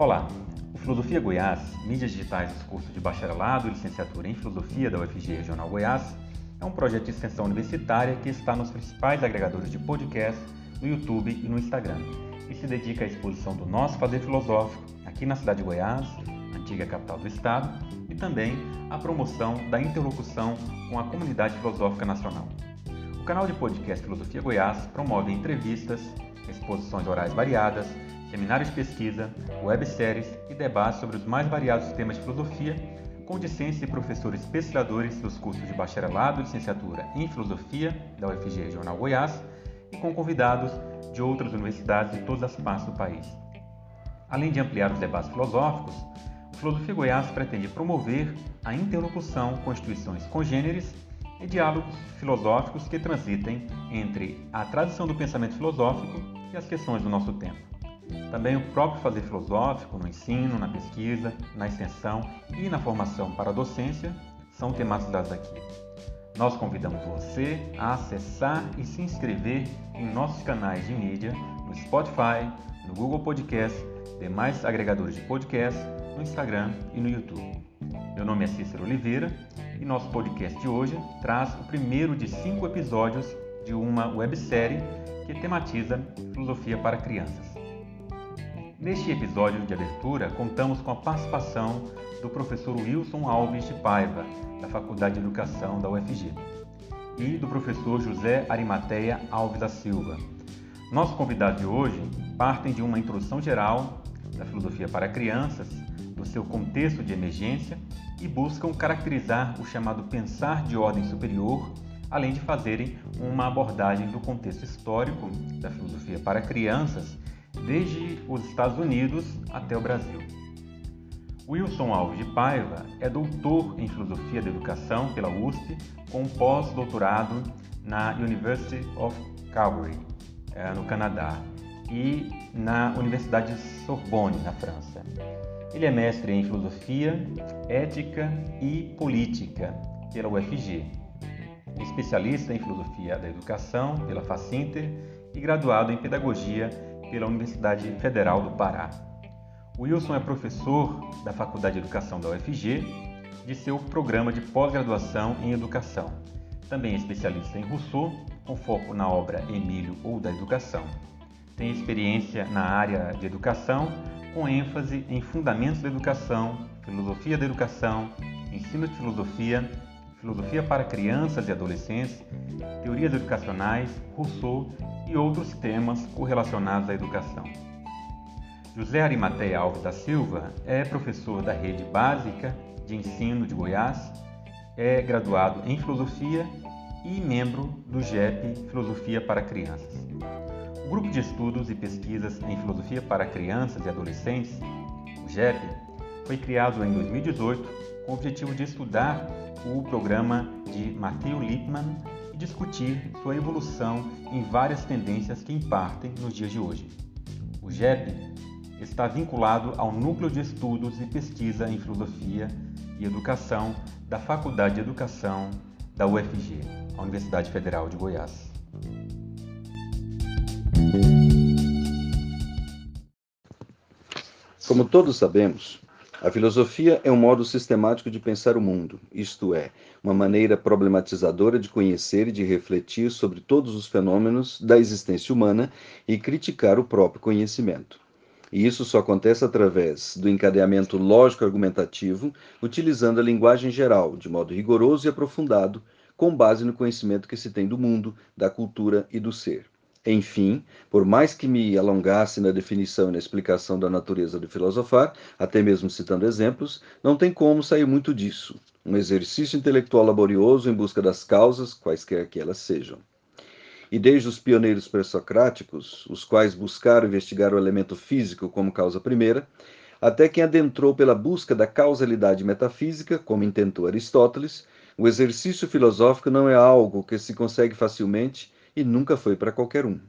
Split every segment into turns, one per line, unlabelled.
Olá, o Filosofia Goiás, mídias digitais dos cursos de bacharelado e licenciatura em Filosofia da UFG Regional Goiás, é um projeto de extensão universitária que está nos principais agregadores de podcast, no YouTube e no Instagram, e se dedica à exposição do nosso fazer filosófico aqui na cidade de Goiás, antiga capital do estado, e também à promoção da interlocução com a comunidade filosófica nacional. O canal de podcast Filosofia Goiás promove entrevistas, exposições orais variadas, seminários de pesquisa, webséries e debates sobre os mais variados temas de filosofia, com discentes e professores pesquisadores dos cursos de bacharelado e licenciatura em filosofia da UFG Regional Goiás e com convidados de outras universidades de todas as partes do país. Além de ampliar os debates filosóficos, o Filosofia Goiás pretende promover a interlocução com instituições congêneres e diálogos filosóficos que transitem entre a tradição do pensamento filosófico e as questões do nosso tempo. Também o próprio fazer filosófico no ensino, na pesquisa, na extensão e na formação para a docência são tematizados aqui. Nós convidamos você a acessar e se inscrever em nossos canais de mídia no Spotify, no Google Podcast, demais agregadores de podcast, no Instagram e no YouTube. Meu nome é Cícero Oliveira e nosso podcast de hoje traz o primeiro de cinco episódios de uma websérie que tematiza filosofia para crianças. Neste episódio de abertura, contamos com a participação do professor Wilson Alves de Paiva, da Faculdade de Educação da UFG, e do professor José Arimateia Alves da Silva. Nossos convidados de hoje partem de uma introdução geral da filosofia para crianças, do seu contexto de emergência e buscam caracterizar o chamado pensar de ordem superior, além de fazerem uma abordagem do contexto histórico da filosofia para crianças desde os Estados Unidos até o Brasil. Wilson Alves de Paiva é doutor em Filosofia da Educação pela USP, com pós-doutorado na University of Calgary, eh, no Canadá, e na Universidade de Sorbonne, na França. Ele é mestre em Filosofia, Ética e Política pela UFG, especialista em Filosofia da Educação pela Facinter e graduado em Pedagogia pela Universidade Federal do Pará. Wilson é professor da Faculdade de Educação da UFG, de seu programa de pós-graduação em Educação. Também é especialista em Rousseau, com foco na obra Emílio ou da Educação. Tem experiência na área de educação, com ênfase em fundamentos da educação, filosofia da educação, ensino de filosofia, filosofia para crianças e adolescentes, teorias educacionais, Rousseau e outros temas correlacionados à educação. José Arimateia Alves da Silva é professor da Rede Básica de Ensino de Goiás, é graduado em Filosofia e membro do GEP Filosofia para Crianças. O Grupo de Estudos e Pesquisas em Filosofia para Crianças e Adolescentes, o GEP, foi criado em 2018 com o objetivo de estudar o programa de Matthew Lipman discutir sua evolução em várias tendências que impartem nos dias de hoje. O GEP está vinculado ao Núcleo de Estudos e Pesquisa em Filosofia e Educação da Faculdade de Educação da UFG, a Universidade Federal de Goiás.
Como todos sabemos, a filosofia é um modo sistemático de pensar o mundo, isto é, uma maneira problematizadora de conhecer e de refletir sobre todos os fenômenos da existência humana e criticar o próprio conhecimento. E isso só acontece através do encadeamento lógico-argumentativo, utilizando a linguagem geral, de modo rigoroso e aprofundado, com base no conhecimento que se tem do mundo, da cultura e do ser. Enfim, por mais que me alongasse na definição e na explicação da natureza do filosofar, até mesmo citando exemplos, não tem como sair muito disso. Um exercício intelectual laborioso em busca das causas, quaisquer que elas sejam. E desde os pioneiros pré-socráticos, os quais buscaram investigar o elemento físico como causa primeira, até quem adentrou pela busca da causalidade metafísica, como intentou Aristóteles, o exercício filosófico não é algo que se consegue facilmente e nunca foi para qualquer um.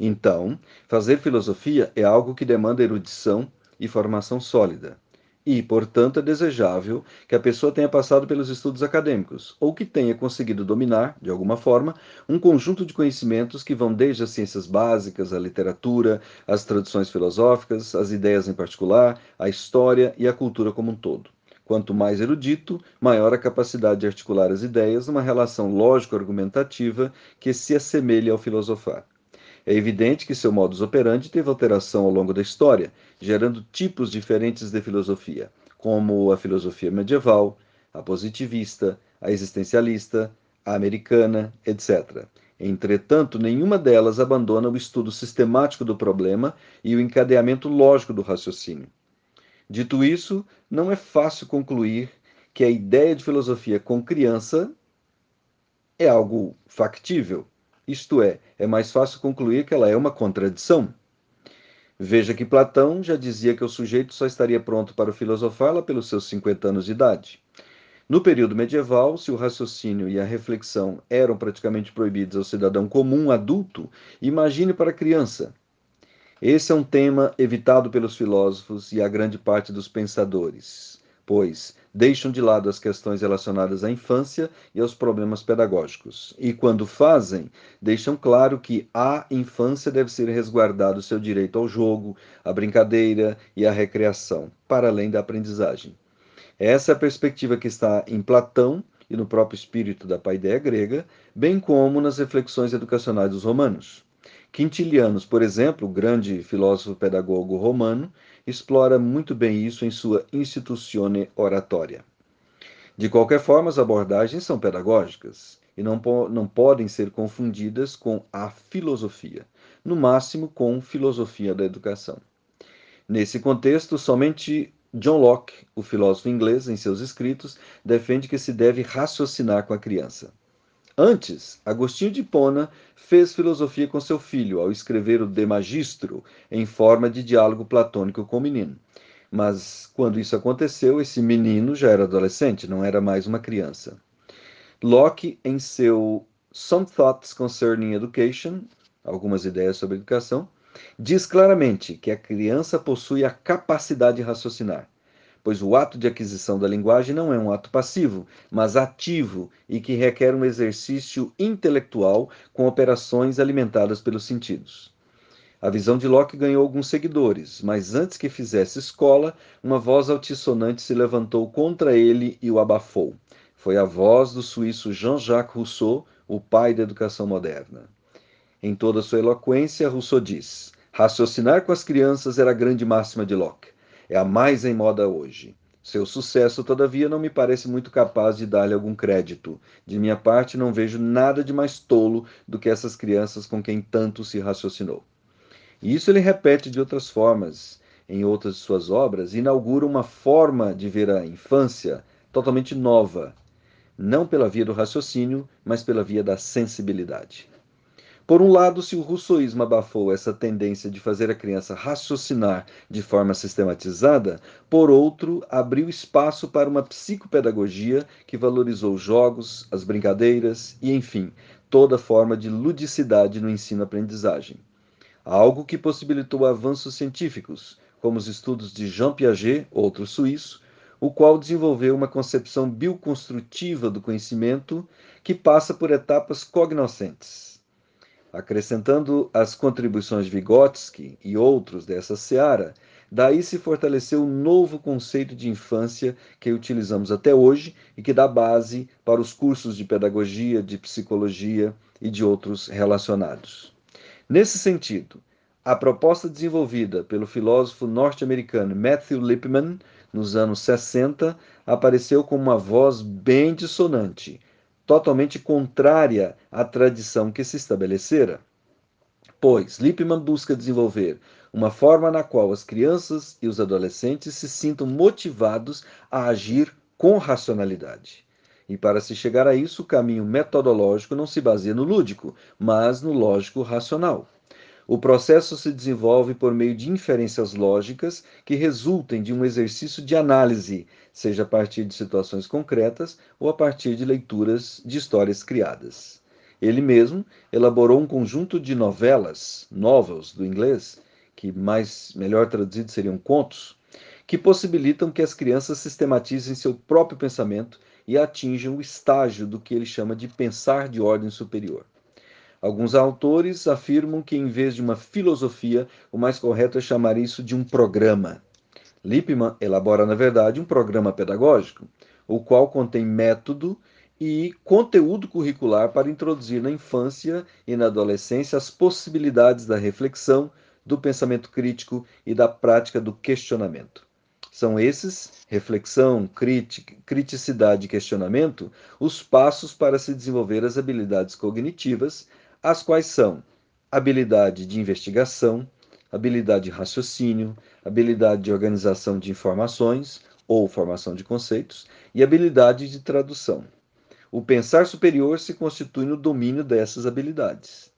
Então, fazer filosofia é algo que demanda erudição e formação sólida. e, portanto, é desejável que a pessoa tenha passado pelos estudos acadêmicos ou que tenha conseguido dominar, de alguma forma, um conjunto de conhecimentos que vão desde as ciências básicas, a literatura, as tradições filosóficas, as ideias em particular, a história e a cultura como um todo. Quanto mais erudito, maior a capacidade de articular as ideias numa relação lógico-argumentativa que se assemelhe ao filosofar. É evidente que seu modus operandi teve alteração ao longo da história, gerando tipos diferentes de filosofia, como a filosofia medieval, a positivista, a existencialista, a americana, etc. Entretanto, nenhuma delas abandona o estudo sistemático do problema e o encadeamento lógico do raciocínio. Dito isso, não é fácil concluir que a ideia de filosofia com criança é algo factível. Isto é, é mais fácil concluir que ela é uma contradição. Veja que Platão já dizia que o sujeito só estaria pronto para filosofar lá pelos seus 50 anos de idade. No período medieval, se o raciocínio e a reflexão eram praticamente proibidos ao cidadão comum adulto, imagine para a criança. Esse é um tema evitado pelos filósofos e a grande parte dos pensadores, pois deixam de lado as questões relacionadas à infância e aos problemas pedagógicos. E quando fazem, deixam claro que a infância deve ser resguardado seu direito ao jogo, à brincadeira e à recreação, para além da aprendizagem. Essa é a perspectiva que está em Platão e no próprio espírito da paideia grega, bem como nas reflexões educacionais dos romanos. Quintilianos, por exemplo, o grande filósofo pedagogo romano, explora muito bem isso em sua Institutione Oratória. De qualquer forma, as abordagens são pedagógicas e não, po não podem ser confundidas com a filosofia, no máximo com filosofia da educação. Nesse contexto, somente John Locke, o filósofo inglês, em seus escritos, defende que se deve raciocinar com a criança. Antes, Agostinho de Hipona fez filosofia com seu filho ao escrever o De Magistro em forma de diálogo platônico com o menino. Mas quando isso aconteceu, esse menino já era adolescente, não era mais uma criança. Locke, em seu Some Thoughts Concerning Education, algumas ideias sobre educação, diz claramente que a criança possui a capacidade de raciocinar pois o ato de aquisição da linguagem não é um ato passivo, mas ativo e que requer um exercício intelectual com operações alimentadas pelos sentidos. A visão de Locke ganhou alguns seguidores, mas antes que fizesse escola, uma voz altissonante se levantou contra ele e o abafou. Foi a voz do suíço Jean-Jacques Rousseau, o pai da educação moderna. Em toda sua eloquência, Rousseau diz: raciocinar com as crianças era a grande máxima de Locke é a mais em moda hoje. Seu sucesso, todavia, não me parece muito capaz de dar-lhe algum crédito. De minha parte, não vejo nada de mais tolo do que essas crianças com quem tanto se raciocinou. E isso ele repete de outras formas. Em outras de suas obras, inaugura uma forma de ver a infância totalmente nova, não pela via do raciocínio, mas pela via da sensibilidade. Por um lado, se o russoísmo abafou essa tendência de fazer a criança raciocinar de forma sistematizada, por outro, abriu espaço para uma psicopedagogia que valorizou os jogos, as brincadeiras e, enfim, toda forma de ludicidade no ensino-aprendizagem. Algo que possibilitou avanços científicos, como os estudos de Jean Piaget, outro suíço, o qual desenvolveu uma concepção bioconstrutiva do conhecimento que passa por etapas cognoscentes. Acrescentando as contribuições de Vygotsky e outros dessa seara, daí se fortaleceu um novo conceito de infância que utilizamos até hoje e que dá base para os cursos de pedagogia, de psicologia e de outros relacionados. Nesse sentido, a proposta desenvolvida pelo filósofo norte-americano Matthew Lipman nos anos 60 apareceu como uma voz bem dissonante totalmente contrária à tradição que se estabelecera. Pois Lippmann busca desenvolver uma forma na qual as crianças e os adolescentes se sintam motivados a agir com racionalidade. E para se chegar a isso, o caminho metodológico não se baseia no lúdico, mas no lógico racional. O processo se desenvolve por meio de inferências lógicas que resultem de um exercício de análise, seja a partir de situações concretas ou a partir de leituras de histórias criadas. Ele mesmo elaborou um conjunto de novelas, novels do inglês, que mais melhor traduzido seriam contos, que possibilitam que as crianças sistematizem seu próprio pensamento e atinjam o estágio do que ele chama de pensar de ordem superior. Alguns autores afirmam que, em vez de uma filosofia, o mais correto é chamar isso de um programa. Lippmann elabora, na verdade, um programa pedagógico, o qual contém método e conteúdo curricular para introduzir na infância e na adolescência as possibilidades da reflexão, do pensamento crítico e da prática do questionamento. São esses, reflexão, crítica, criticidade e questionamento, os passos para se desenvolver as habilidades cognitivas, as quais são habilidade de investigação, habilidade de raciocínio, habilidade de organização de informações ou formação de conceitos e habilidade de tradução. O pensar superior se constitui no domínio dessas habilidades.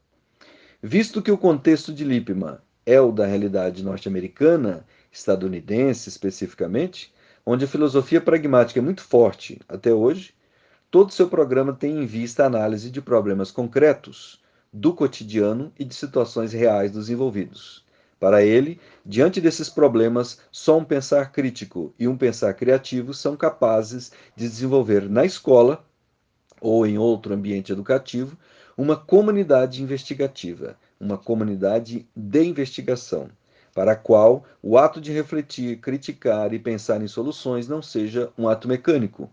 Visto que o contexto de Lippmann é o da realidade norte-americana, estadunidense especificamente, onde a filosofia pragmática é muito forte até hoje, todo seu programa tem em vista a análise de problemas concretos do cotidiano e de situações reais dos envolvidos. Para ele, diante desses problemas, só um pensar crítico e um pensar criativo são capazes de desenvolver na escola ou em outro ambiente educativo uma comunidade investigativa, uma comunidade de investigação, para a qual o ato de refletir, criticar e pensar em soluções não seja um ato mecânico,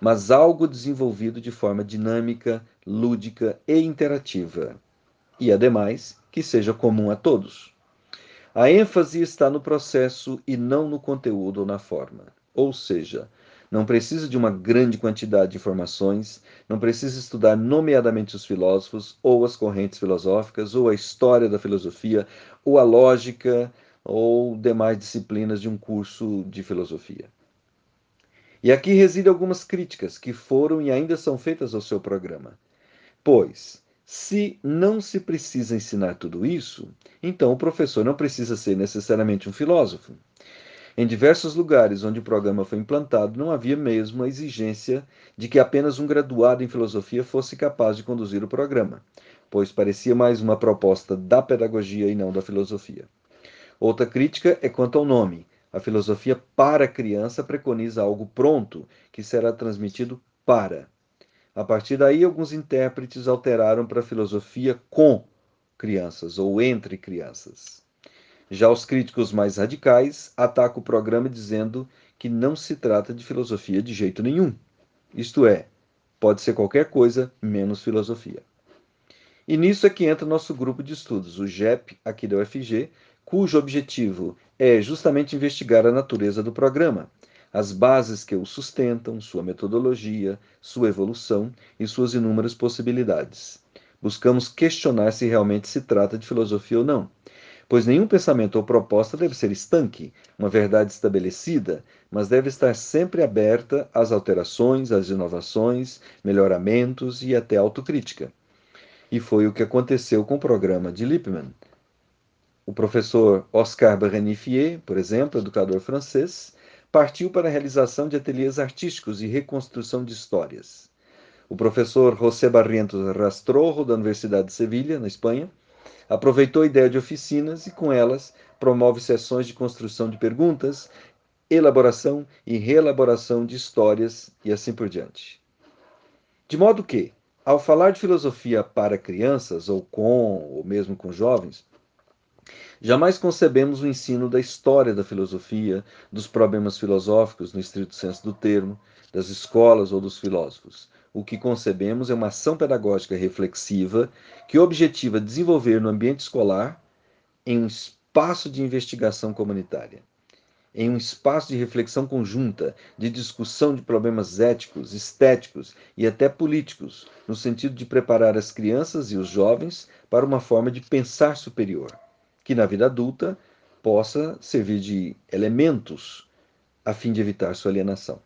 mas algo desenvolvido de forma dinâmica, lúdica e interativa. E, ademais, que seja comum a todos. A ênfase está no processo e não no conteúdo ou na forma. Ou seja, não precisa de uma grande quantidade de informações, não precisa estudar nomeadamente os filósofos, ou as correntes filosóficas, ou a história da filosofia, ou a lógica, ou demais disciplinas de um curso de filosofia. E aqui residem algumas críticas que foram e ainda são feitas ao seu programa. Pois, se não se precisa ensinar tudo isso, então o professor não precisa ser necessariamente um filósofo. Em diversos lugares onde o programa foi implantado, não havia mesmo a exigência de que apenas um graduado em filosofia fosse capaz de conduzir o programa, pois parecia mais uma proposta da pedagogia e não da filosofia. Outra crítica é quanto ao nome. A filosofia para criança preconiza algo pronto que será transmitido para. A partir daí, alguns intérpretes alteraram para filosofia com crianças ou entre crianças. Já os críticos mais radicais atacam o programa dizendo que não se trata de filosofia de jeito nenhum. Isto é, pode ser qualquer coisa menos filosofia. E nisso é que entra nosso grupo de estudos, o GEP, aqui da UFG, cujo objetivo é justamente investigar a natureza do programa, as bases que o sustentam, sua metodologia, sua evolução e suas inúmeras possibilidades. Buscamos questionar se realmente se trata de filosofia ou não pois nenhum pensamento ou proposta deve ser estanque, uma verdade estabelecida, mas deve estar sempre aberta às alterações, às inovações, melhoramentos e até autocrítica. E foi o que aconteceu com o programa de Lippmann. O professor Oscar Berenifier, por exemplo, educador francês, partiu para a realização de ateliês artísticos e reconstrução de histórias. O professor José Barrientos Rastrojo, da Universidade de Sevilha, na Espanha, Aproveitou a ideia de oficinas e, com elas, promove sessões de construção de perguntas, elaboração e reelaboração de histórias e assim por diante. De modo que, ao falar de filosofia para crianças, ou com, ou mesmo com jovens, jamais concebemos o ensino da história da filosofia, dos problemas filosóficos, no estrito senso do termo, das escolas ou dos filósofos, o que concebemos é uma ação pedagógica reflexiva que objetiva desenvolver no ambiente escolar, em um espaço de investigação comunitária, em um espaço de reflexão conjunta, de discussão de problemas éticos, estéticos e até políticos, no sentido de preparar as crianças e os jovens para uma forma de pensar superior, que na vida adulta possa servir de elementos a fim de evitar sua alienação.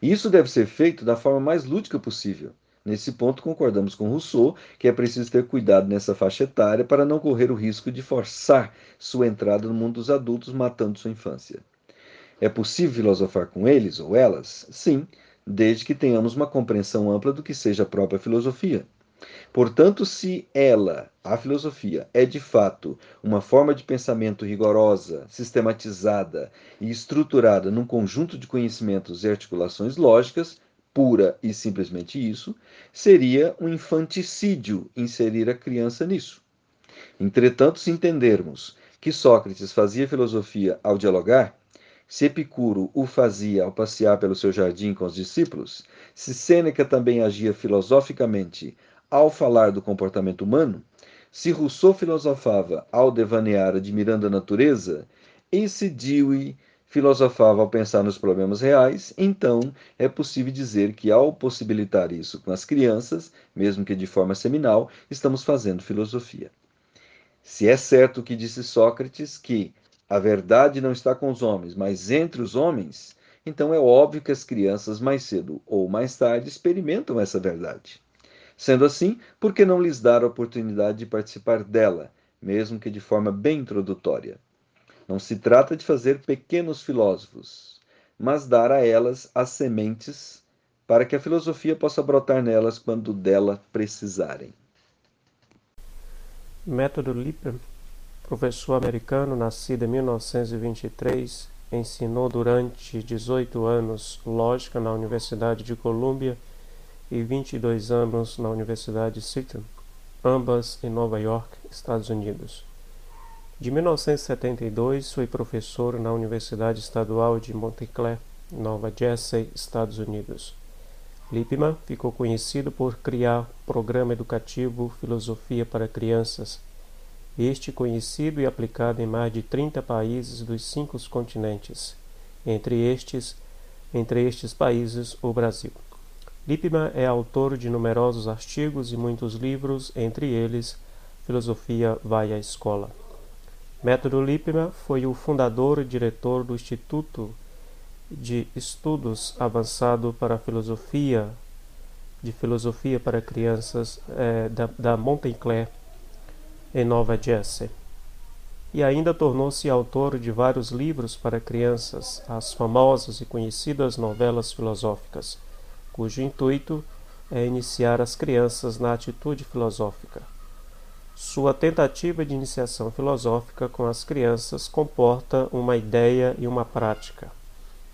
Isso deve ser feito da forma mais lúdica possível. Nesse ponto, concordamos com Rousseau que é preciso ter cuidado nessa faixa etária para não correr o risco de forçar sua entrada no mundo dos adultos, matando sua infância. É possível filosofar com eles ou elas? Sim, desde que tenhamos uma compreensão ampla do que seja a própria filosofia. Portanto, se ela, a filosofia, é de fato uma forma de pensamento rigorosa, sistematizada e estruturada num conjunto de conhecimentos e articulações lógicas, pura e simplesmente isso, seria um infanticídio inserir a criança nisso. Entretanto, se entendermos que Sócrates fazia filosofia ao dialogar, se Epicuro o fazia ao passear pelo seu jardim com os discípulos, se Sêneca também agia filosoficamente ao falar do comportamento humano, se Rousseau filosofava ao devanear admirando a natureza, e se Dewey filosofava ao pensar nos problemas reais, então é possível dizer que, ao possibilitar isso com as crianças, mesmo que de forma seminal, estamos fazendo filosofia. Se é certo o que disse Sócrates, que a verdade não está com os homens, mas entre os homens, então é óbvio que as crianças, mais cedo ou mais tarde, experimentam essa verdade. Sendo assim, por que não lhes dar a oportunidade de participar dela, mesmo que de forma bem introdutória? Não se trata de fazer pequenos filósofos, mas dar a elas as sementes para que a filosofia possa brotar nelas quando dela precisarem.
Método Lippmann, professor americano nascido em 1923, ensinou durante 18 anos lógica na Universidade de Colômbia e 22 anos na Universidade de Seton, ambas em Nova York, Estados Unidos. De 1972, foi professor na Universidade Estadual de Montclair, Nova Jersey, Estados Unidos. Lippmann ficou conhecido por criar o programa educativo Filosofia para Crianças, este conhecido e aplicado em mais de 30 países dos cinco continentes, entre estes, entre estes países, o Brasil. Lippmann é autor de numerosos artigos e muitos livros, entre eles Filosofia vai à escola. Método Lippmann foi o fundador e diretor do Instituto de Estudos Avançado para Filosofia, de Filosofia para Crianças é, da, da Montclair, em Nova Jersey. E ainda tornou-se autor de vários livros para crianças, as famosas e conhecidas novelas filosóficas, cujo intuito é iniciar as crianças na atitude filosófica. Sua tentativa de iniciação filosófica com as crianças comporta uma ideia e uma prática.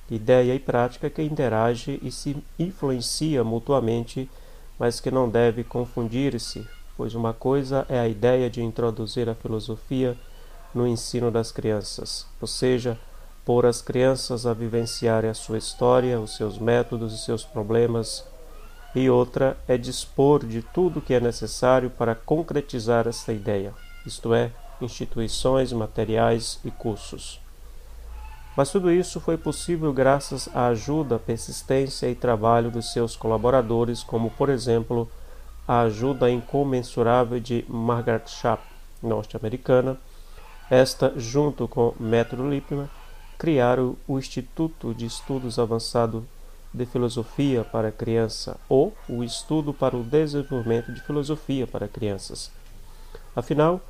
Ideia e prática que interage e se influencia mutuamente, mas que não deve confundir-se, pois uma coisa é a ideia de introduzir a filosofia no ensino das crianças, ou seja, pôr as crianças a vivenciarem a sua história, os seus métodos e seus problemas e outra é dispor de tudo que é necessário para concretizar esta ideia, isto é, instituições, materiais e cursos. Mas tudo isso foi possível graças à ajuda, persistência e trabalho dos seus colaboradores, como, por exemplo, a ajuda incomensurável de Margaret Sharp, norte-americana. Esta, junto com Método Lippmann, criaram o Instituto de Estudos Avançados de filosofia para criança ou o estudo para o desenvolvimento de filosofia para crianças. Afinal,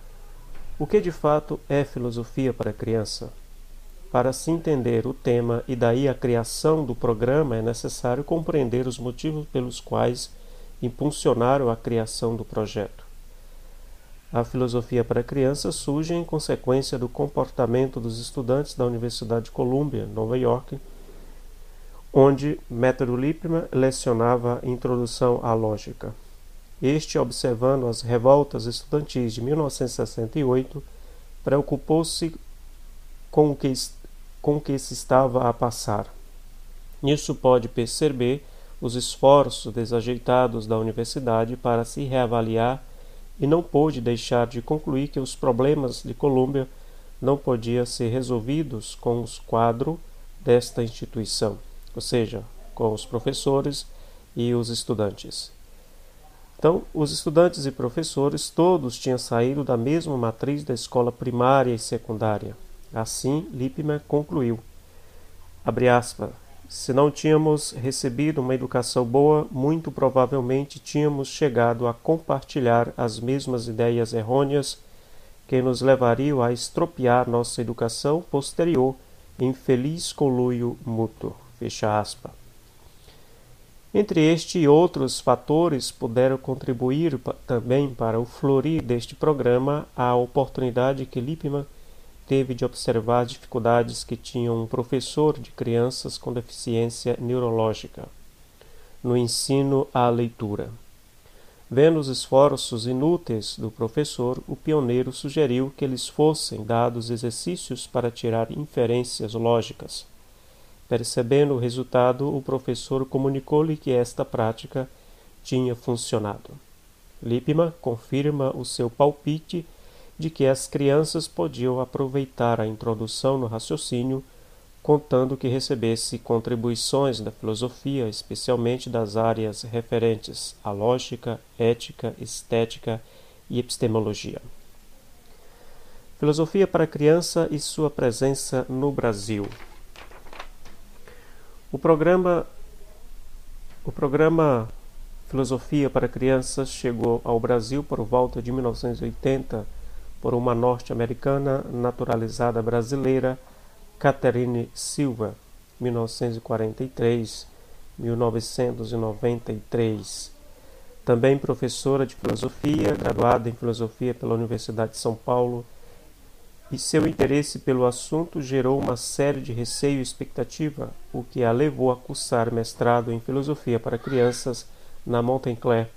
o que de fato é filosofia para criança? Para se entender o tema e daí a criação do programa é necessário compreender os motivos pelos quais impulsionaram a criação do projeto. A filosofia para criança surge em consequência do comportamento dos estudantes da Universidade de Columbia, Nova York, onde Método Lippmann lecionava Introdução à Lógica. Este, observando as revoltas estudantis de 1968, preocupou-se com com o que se estava a passar. Nisso pode perceber os esforços desajeitados da universidade para se reavaliar e não pôde deixar de concluir que os problemas de Colômbia não podiam ser resolvidos com os quadros desta instituição ou seja, com os professores e os estudantes. Então, os estudantes e professores todos tinham saído da mesma matriz da escola primária e secundária. Assim, Lippmann concluiu, aspas, se não tínhamos recebido uma educação boa, muito provavelmente tínhamos chegado a compartilhar as mesmas ideias errôneas que nos levariam a estropiar nossa educação posterior em feliz coluio mútuo. Fecha aspa. Entre este e outros fatores puderam contribuir também para o florir deste programa a oportunidade que Lippmann teve de observar as dificuldades que tinha um professor de crianças com deficiência neurológica no ensino à leitura. Vendo os esforços inúteis do professor, o pioneiro sugeriu que lhes fossem dados exercícios para tirar inferências lógicas. Percebendo o resultado, o professor comunicou-lhe que esta prática tinha funcionado. Lippmann confirma o seu palpite de que as crianças podiam aproveitar a introdução no raciocínio, contando que recebesse contribuições da filosofia, especialmente das áreas referentes à lógica, ética, estética e epistemologia. Filosofia para a criança e sua presença no Brasil. O programa, o programa Filosofia para Crianças chegou ao Brasil por volta de 1980 por uma norte-americana naturalizada brasileira, Catherine Silva, 1943-1993. Também professora de filosofia, graduada em filosofia pela Universidade de São Paulo e seu interesse pelo assunto gerou uma série de receio e expectativa, o que a levou a cursar mestrado em filosofia para crianças na Montclair,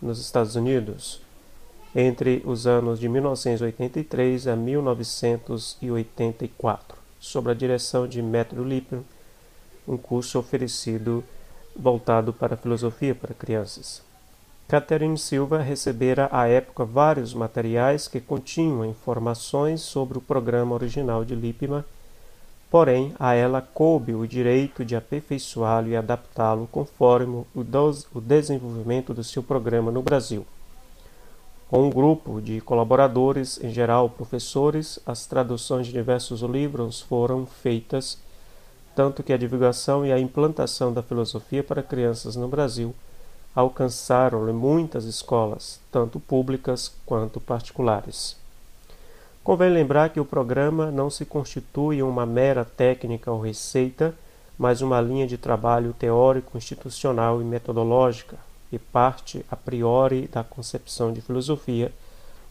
nos Estados Unidos, entre os anos de 1983 a 1984, sob a direção de Método Lippmann, um curso oferecido voltado para a filosofia para crianças. Catherine Silva recebera à época vários materiais que continham informações sobre o programa original de Lippmann, porém a ela coube o direito de aperfeiçoá-lo e adaptá-lo conforme o desenvolvimento do seu programa no Brasil. Com um grupo de colaboradores, em geral professores, as traduções de diversos livros foram feitas, tanto que a divulgação e a implantação da filosofia para crianças no Brasil alcançaram muitas escolas, tanto públicas quanto particulares. Convém lembrar que o programa não se constitui uma mera técnica ou receita, mas uma linha de trabalho teórico, institucional e metodológica, e parte a priori da concepção de filosofia,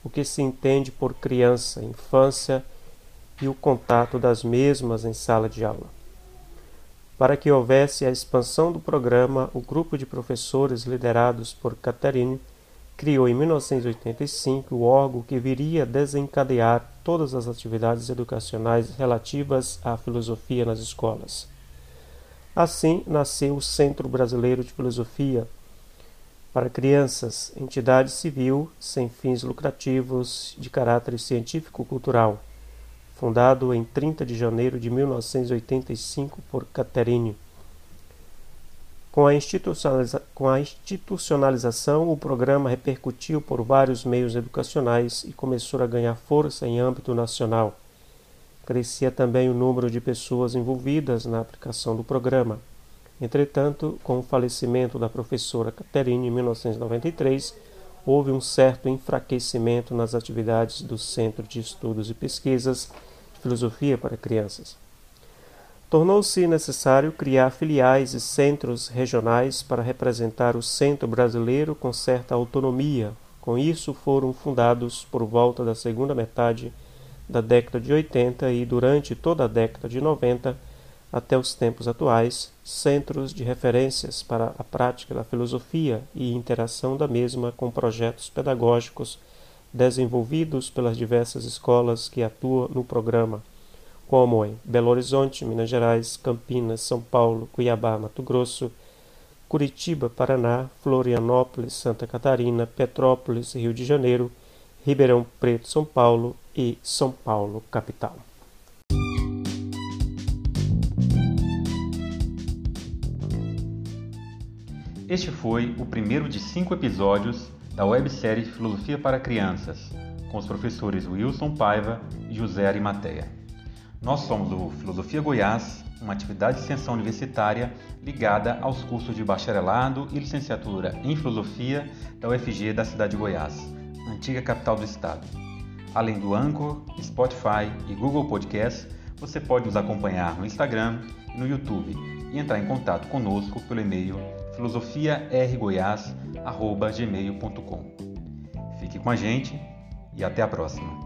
o que se entende por criança, infância e o contato das mesmas em sala de aula. Para que houvesse a expansão do programa, o grupo de professores liderados por Caterine criou em 1985 o órgão que viria desencadear todas as atividades educacionais relativas à filosofia nas escolas. Assim nasceu o Centro Brasileiro de Filosofia para crianças, entidade civil sem fins lucrativos de caráter científico-cultural fundado em 30 de janeiro de 1985 por Caterine. Com a, com a institucionalização, o programa repercutiu por vários meios educacionais e começou a ganhar força em âmbito nacional. Crescia também o número de pessoas envolvidas na aplicação do programa. Entretanto, com o falecimento da professora Caterine em 1993, houve um certo enfraquecimento nas atividades do Centro de Estudos e Pesquisas de Filosofia para Crianças. Tornou-se necessário criar filiais e centros regionais para representar o centro brasileiro com certa autonomia. Com isso, foram fundados por volta da segunda metade da década de 80 e durante toda a década de 90 até os tempos atuais, centros de referências para a prática da filosofia e interação da mesma com projetos pedagógicos desenvolvidos pelas diversas escolas que atuam no programa, como em Belo Horizonte, Minas Gerais, Campinas, São Paulo, Cuiabá, Mato Grosso, Curitiba, Paraná, Florianópolis, Santa Catarina, Petrópolis, Rio de Janeiro, Ribeirão Preto, São Paulo e São Paulo, capital.
Este foi o primeiro de cinco episódios da websérie Filosofia para Crianças, com os professores Wilson Paiva e José Arimateia. Nós somos o Filosofia Goiás, uma atividade de extensão universitária ligada aos cursos de bacharelado e licenciatura em Filosofia da UFG da cidade de Goiás, antiga capital do estado. Além do Anchor, Spotify e Google Podcast, você pode nos acompanhar no Instagram e no YouTube e entrar em contato conosco pelo e-mail filosofiargoiás.gmail.com. Fique com a gente e até a próxima!